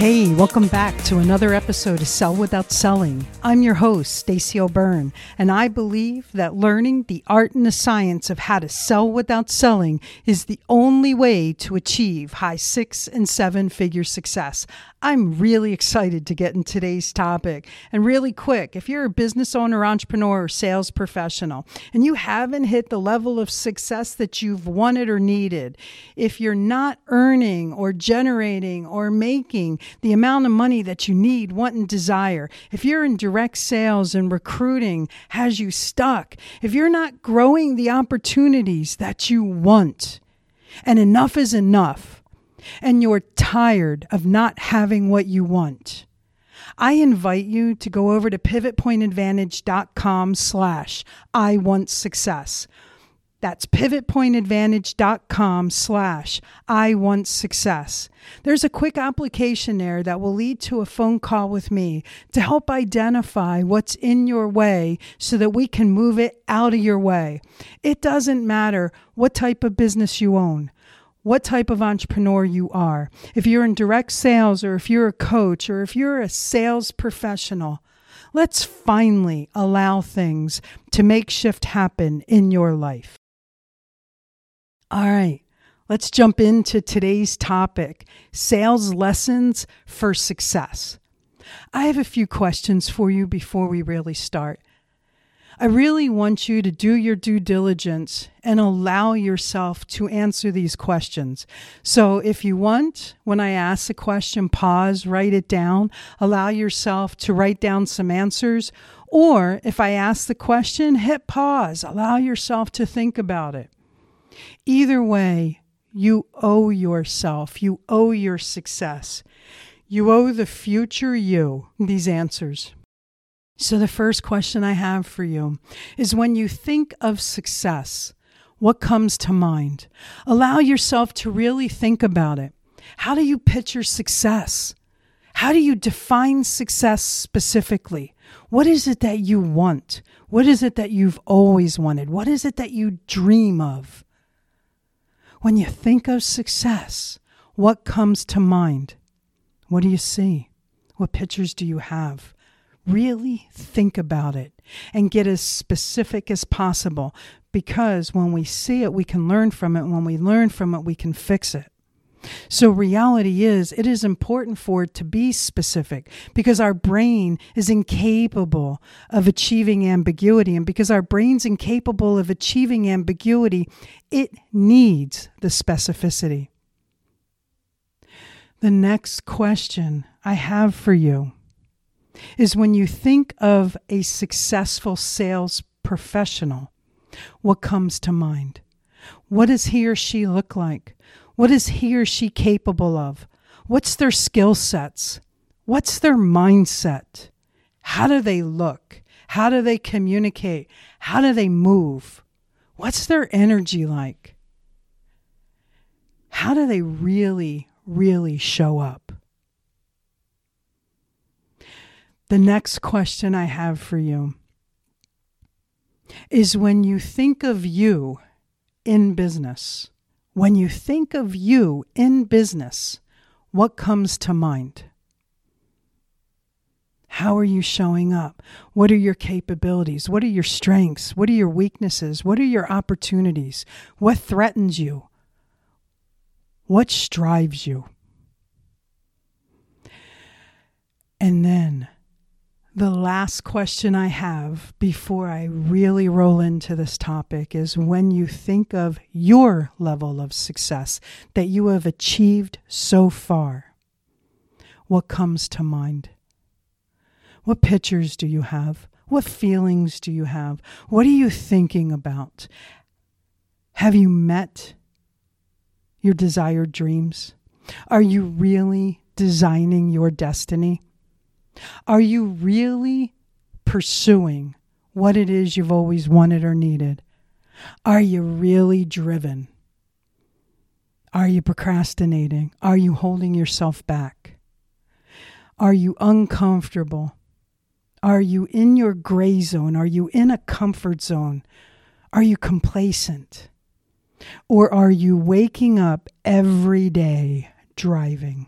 Hey, welcome back to another episode of Sell Without Selling. I'm your host, Stacy O'Byrne, and I believe that learning the art and the science of how to sell without selling is the only way to achieve high six and seven figure success. I'm really excited to get in today's topic. And really quick, if you're a business owner, entrepreneur, or sales professional, and you haven't hit the level of success that you've wanted or needed, if you're not earning or generating or making the amount of money that you need, want, and desire, if you're in direct sales and recruiting has you stuck, if you're not growing the opportunities that you want, and enough is enough and you're tired of not having what you want, I invite you to go over to pivotpointadvantage.com slash I want success. That's pivotpointadvantage.com slash I want success. There's a quick application there that will lead to a phone call with me to help identify what's in your way so that we can move it out of your way. It doesn't matter what type of business you own what type of entrepreneur you are. If you're in direct sales, or if you're a coach, or if you're a sales professional, let's finally allow things to make shift happen in your life. All right, let's jump into today's topic sales lessons for success. I have a few questions for you before we really start. I really want you to do your due diligence and allow yourself to answer these questions. So, if you want, when I ask a question, pause, write it down, allow yourself to write down some answers. Or if I ask the question, hit pause, allow yourself to think about it. Either way, you owe yourself, you owe your success, you owe the future you these answers. So, the first question I have for you is when you think of success, what comes to mind? Allow yourself to really think about it. How do you picture success? How do you define success specifically? What is it that you want? What is it that you've always wanted? What is it that you dream of? When you think of success, what comes to mind? What do you see? What pictures do you have? Really think about it and get as specific as possible because when we see it, we can learn from it. When we learn from it, we can fix it. So, reality is, it is important for it to be specific because our brain is incapable of achieving ambiguity. And because our brain's incapable of achieving ambiguity, it needs the specificity. The next question I have for you is when you think of a successful sales professional, what comes to mind? What does he or she look like? What is he or she capable of? What's their skill sets? What's their mindset? How do they look? How do they communicate? How do they move? What's their energy like? How do they really, really show up? The next question I have for you is when you think of you in business, when you think of you in business, what comes to mind? How are you showing up? What are your capabilities? What are your strengths? What are your weaknesses? What are your opportunities? What threatens you? What strives you? And then the last question I have before I really roll into this topic is when you think of your level of success that you have achieved so far, what comes to mind? What pictures do you have? What feelings do you have? What are you thinking about? Have you met your desired dreams? Are you really designing your destiny? Are you really pursuing what it is you've always wanted or needed? Are you really driven? Are you procrastinating? Are you holding yourself back? Are you uncomfortable? Are you in your gray zone? Are you in a comfort zone? Are you complacent? Or are you waking up every day driving?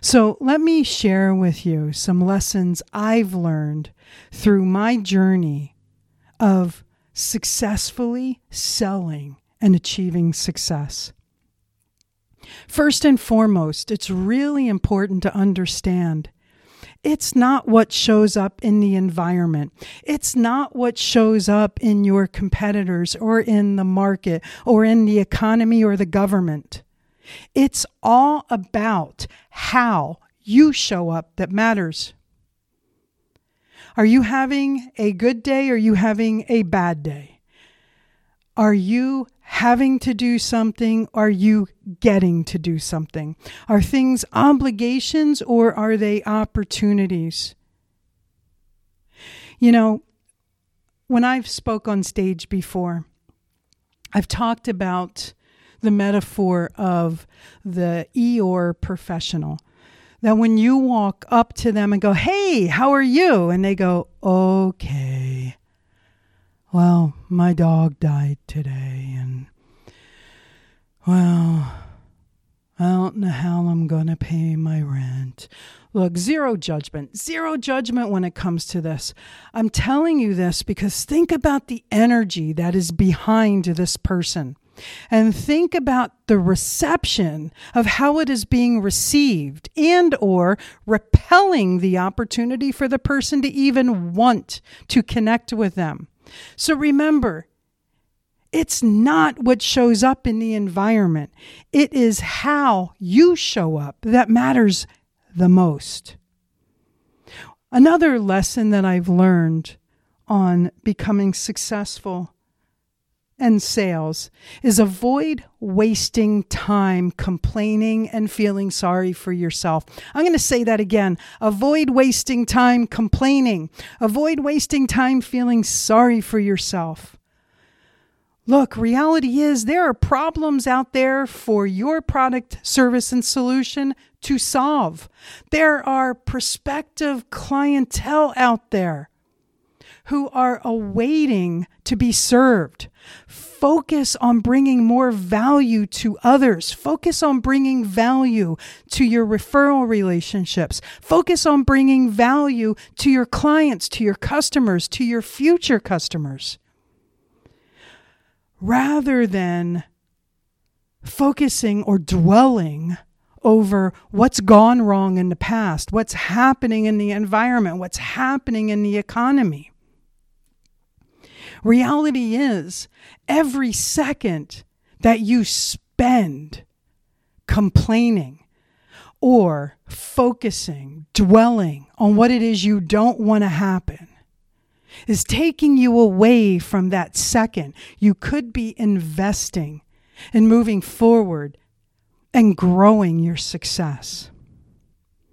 So, let me share with you some lessons I've learned through my journey of successfully selling and achieving success. First and foremost, it's really important to understand it's not what shows up in the environment. It's not what shows up in your competitors or in the market or in the economy or the government. It's all about how you show up that matters. Are you having a good day or are you having a bad day? Are you having to do something? Are you getting to do something? Are things obligations or are they opportunities? You know, when I've spoke on stage before, I've talked about the metaphor of the Eeyore professional. That when you walk up to them and go, Hey, how are you? And they go, Okay. Well, my dog died today, and well, I don't know how I'm going to pay my rent. Look, zero judgment, zero judgment when it comes to this. I'm telling you this because think about the energy that is behind this person and think about the reception of how it is being received and or repelling the opportunity for the person to even want to connect with them so remember, it's not what shows up in the environment, it is how you show up that matters the most. Another lesson that I've learned on becoming successful and sales is avoid wasting time complaining and feeling sorry for yourself. I'm going to say that again. Avoid wasting time complaining. Avoid wasting time feeling sorry for yourself. Look, reality is there are problems out there for your product, service, and solution to solve. There are prospective clientele out there who are awaiting to be served. Focus on bringing more value to others. Focus on bringing value to your referral relationships. Focus on bringing value to your clients, to your customers, to your future customers. Rather than focusing or dwelling over what's gone wrong in the past, what's happening in the environment, what's happening in the economy. Reality is, every second that you spend complaining or focusing, dwelling on what it is you don't want to happen is taking you away from that second. You could be investing in moving forward and growing your success.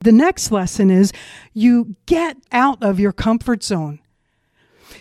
The next lesson is you get out of your comfort zone.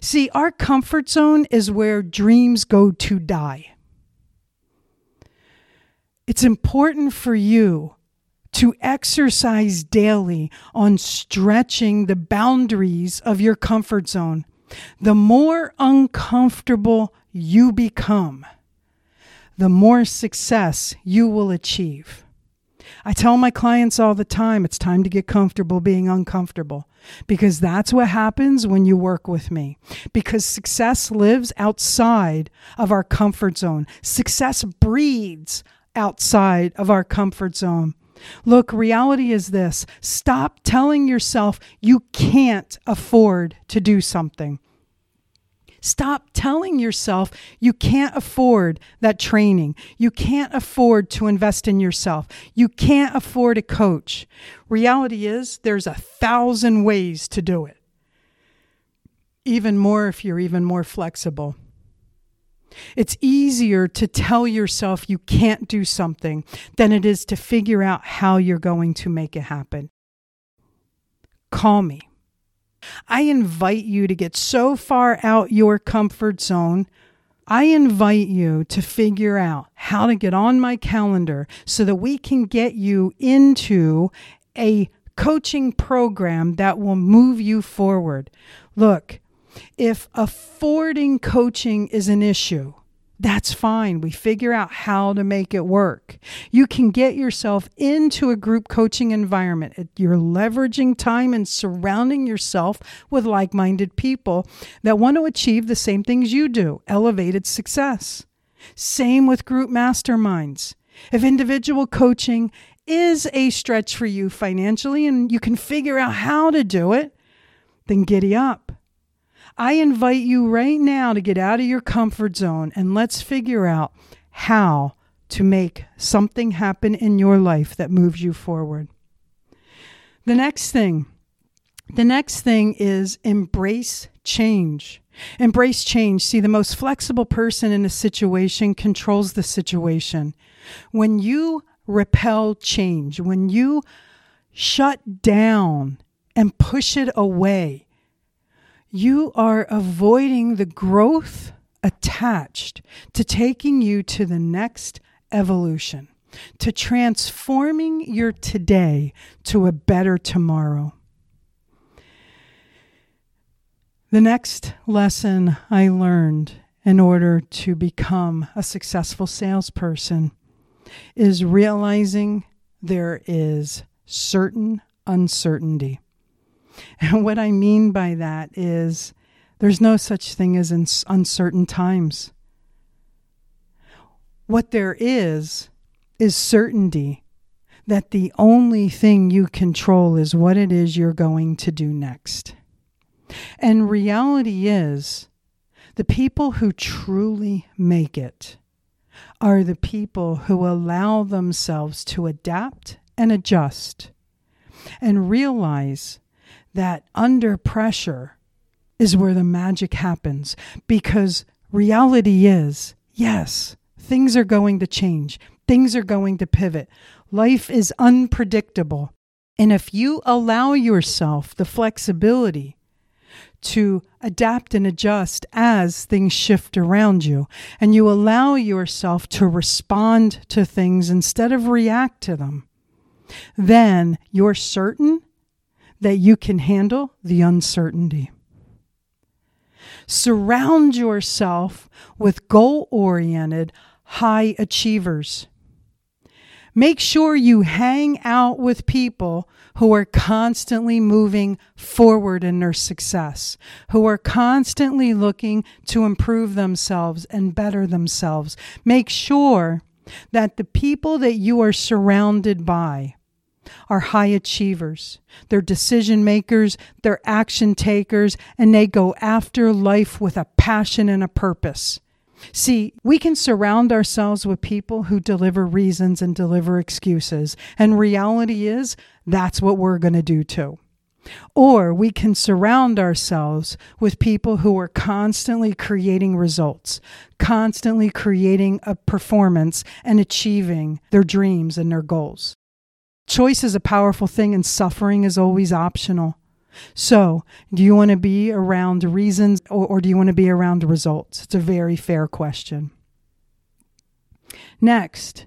See, our comfort zone is where dreams go to die. It's important for you to exercise daily on stretching the boundaries of your comfort zone. The more uncomfortable you become, the more success you will achieve. I tell my clients all the time it's time to get comfortable being uncomfortable because that's what happens when you work with me. Because success lives outside of our comfort zone, success breeds outside of our comfort zone. Look, reality is this stop telling yourself you can't afford to do something. Stop telling yourself you can't afford that training. You can't afford to invest in yourself. You can't afford a coach. Reality is, there's a thousand ways to do it. Even more if you're even more flexible. It's easier to tell yourself you can't do something than it is to figure out how you're going to make it happen. call me. I invite you to get so far out your comfort zone. I invite you to figure out how to get on my calendar so that we can get you into a coaching program that will move you forward. Look, if affording coaching is an issue, that's fine. We figure out how to make it work. You can get yourself into a group coaching environment. You're leveraging time and surrounding yourself with like minded people that want to achieve the same things you do elevated success. Same with group masterminds. If individual coaching is a stretch for you financially and you can figure out how to do it, then giddy up. I invite you right now to get out of your comfort zone and let's figure out how to make something happen in your life that moves you forward. The next thing, the next thing is embrace change. Embrace change. See, the most flexible person in a situation controls the situation. When you repel change, when you shut down and push it away, you are avoiding the growth attached to taking you to the next evolution, to transforming your today to a better tomorrow. The next lesson I learned in order to become a successful salesperson is realizing there is certain uncertainty. And what I mean by that is there's no such thing as uncertain times. What there is, is certainty that the only thing you control is what it is you're going to do next. And reality is, the people who truly make it are the people who allow themselves to adapt and adjust and realize that under pressure is where the magic happens because reality is yes, things are going to change, things are going to pivot. Life is unpredictable. And if you allow yourself the flexibility to adapt and adjust as things shift around you, and you allow yourself to respond to things instead of react to them, then you're certain that you can handle the uncertainty. Surround yourself with goal oriented, high achievers. Make sure you hang out with people who are constantly moving forward in their success, who are constantly looking to improve themselves and better themselves. Make sure that the people that you are surrounded by are high achievers. They're decision makers, they're action takers, and they go after life with a passion and a purpose. See, we can surround ourselves with people who deliver reasons and deliver excuses, and reality is that's what we're going to do too. Or we can surround ourselves with people who are constantly creating results, constantly creating a performance and achieving their dreams and their goals. Choice is a powerful thing, and suffering is always optional. So, do you want to be around reasons or, or do you want to be around results? It's a very fair question. Next,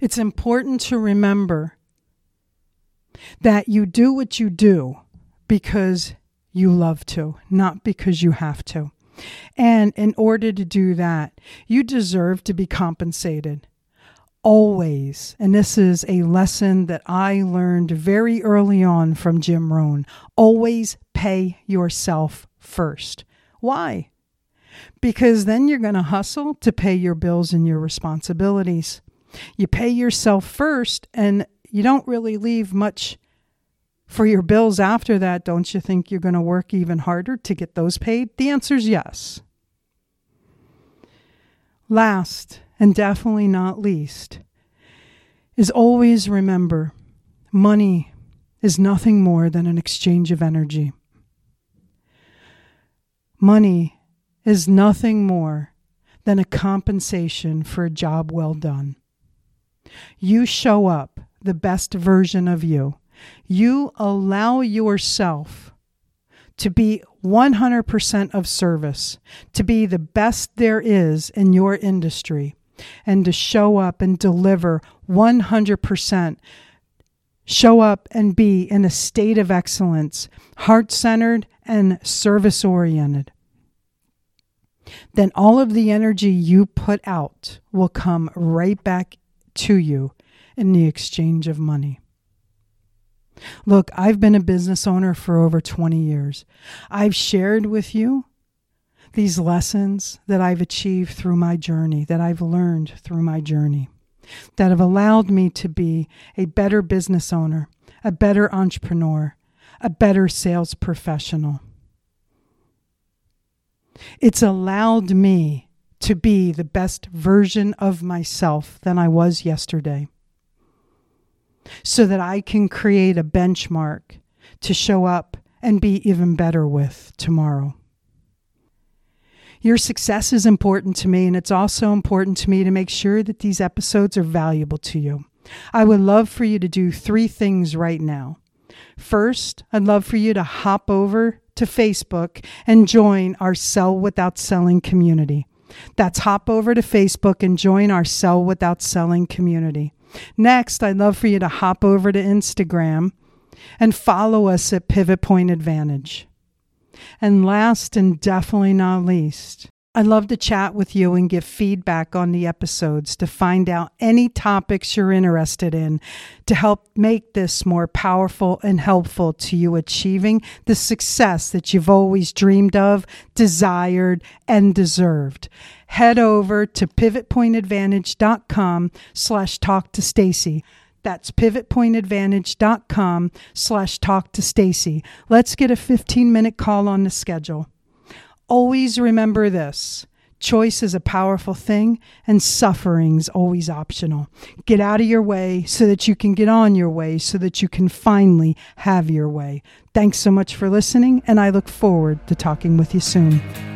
it's important to remember that you do what you do because you love to, not because you have to. And in order to do that, you deserve to be compensated always, and this is a lesson that I learned very early on from Jim Rohn, always pay yourself first. Why? Because then you're going to hustle to pay your bills and your responsibilities. You pay yourself first, and you don't really leave much for your bills after that. Don't you think you're going to work even harder to get those paid? The answer is yes. Last, and definitely not least, is always remember money is nothing more than an exchange of energy. Money is nothing more than a compensation for a job well done. You show up the best version of you, you allow yourself to be 100% of service, to be the best there is in your industry, and to show up and deliver 100%. Show up and be in a state of excellence, heart centered and service oriented. Then all of the energy you put out will come right back to you in the exchange of money. Look, I've been a business owner for over 20 years. I've shared with you these lessons that I've achieved through my journey, that I've learned through my journey, that have allowed me to be a better business owner, a better entrepreneur, a better sales professional. It's allowed me to be the best version of myself than I was yesterday so that I can create a benchmark to show up and be even better with tomorrow. Your success is important to me, and it's also important to me to make sure that these episodes are valuable to you. I would love for you to do three things right now. First, I'd love for you to hop over to Facebook and join our Sell Without Selling community. That's hop over to Facebook and join our Sell Without Selling community. Next, I'd love for you to hop over to Instagram and follow us at Pivot Point Advantage. And last and definitely not least, I'd love to chat with you and give feedback on the episodes to find out any topics you're interested in to help make this more powerful and helpful to you achieving the success that you've always dreamed of, desired, and deserved. Head over to pivotpointadvantage.com slash talk to Stacy. That's pivotpointadvantage.com slash talk to Stacy. Let's get a 15 minute call on the schedule. Always remember this. Choice is a powerful thing, and suffering's always optional. Get out of your way so that you can get on your way, so that you can finally have your way. Thanks so much for listening, and I look forward to talking with you soon.